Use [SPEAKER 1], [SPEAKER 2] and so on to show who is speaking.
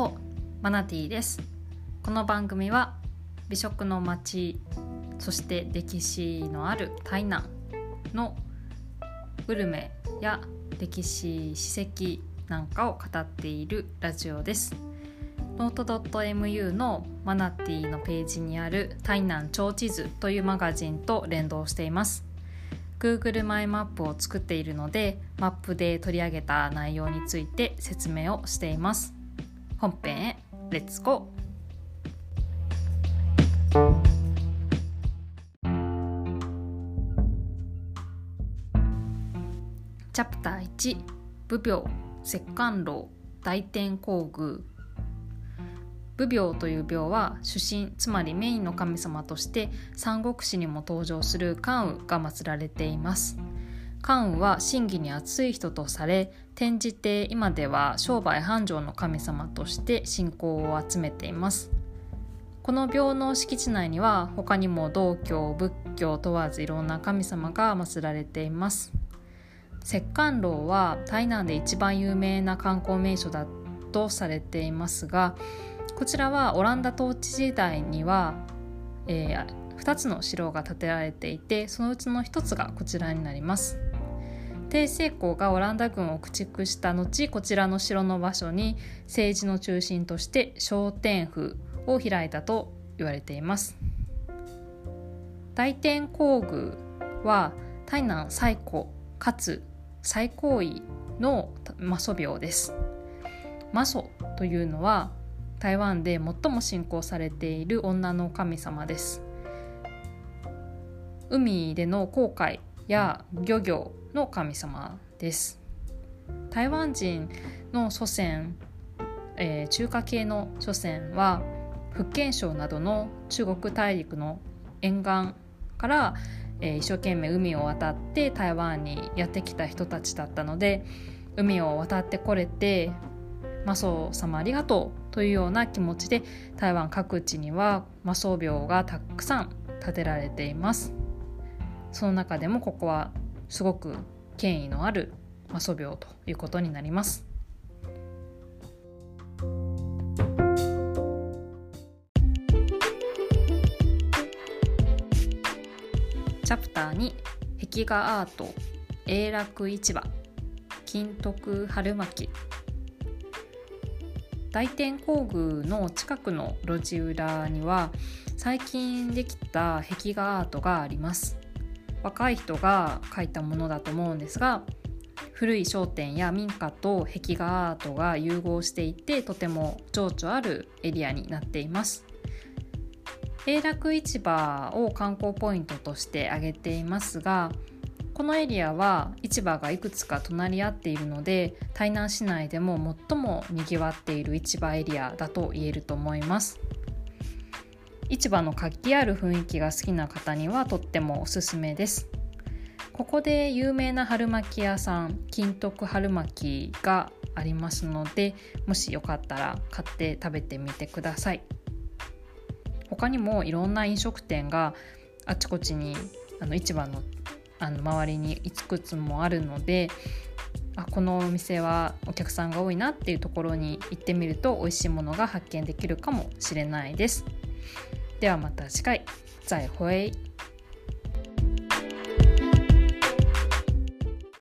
[SPEAKER 1] ホマナティです。この番組は美食の街そして歴史のある台南のグルメや歴史史跡なんかを語っているラジオです。 note.mu のマナティのページにある台南超地図というマガジンと連動しています。Google マイマップを作っているのでマップで取り上げた内容について説明をしています。本編へレッツゴーチャプター1武病石棺楼大天皇宮。武病という病は主神つまりメインの神様として三国志にも登場する関羽が祀られています。関羽は真偽に熱い人とされ転じて今では商売繁盛の神様として信仰を集めています。この廟の敷地内には他にも道教仏教問わずいろんな神様が祀られています。石棺楼は台南で一番有名な観光名所だとされていますがこちらはオランダ統治時代には、えー、2つの城が建てられていてそのうちの1つがこちらになります。帝政公がオランダ軍を駆逐した後こちらの城の場所に政治の中心として商天府を開いたと言われています大天皇宮は台南最古かつ最高位の魔祖廟です魔祖というのは台湾で最も信仰されている女の神様です海での航海や漁業の神様です。台湾人の祖先、えー、中華系の祖先は福建省などの中国大陸の沿岸から、えー、一生懸命海を渡って台湾にやってきた人たちだったので海を渡ってこれてマソ様ありがとうというような気持ちで台湾各地には魔装廟がたくさん建てられています。その中でもここはすごく権威のある魔装廟ということになります。チャプター2壁画アート永楽市場金徳春巻。大天皇宮の近くの路地裏には最近できた壁画アートがあります。若い人が描いたものだと思うんですが古い商店や民家と壁画アートが融合していてとても情緒あるエリアになっています。永楽市場を観光ポイントとして挙げていますがこのエリアは市場がいくつか隣り合っているので台南市内でも最もにぎわっている市場エリアだと言えると思います。市場の活気ある雰囲気が好きな方にはとってもおすすめですここで有名な春巻き屋さん金徳春巻きがありますのでもしよかったら買って食べてみてください他にもいろんな飲食店があちこちにあの市場のあの周りにいくつもあるのであこのお店はお客さんが多いなっていうところに行ってみると美味しいものが発見できるかもしれないです。ではまた次回再会。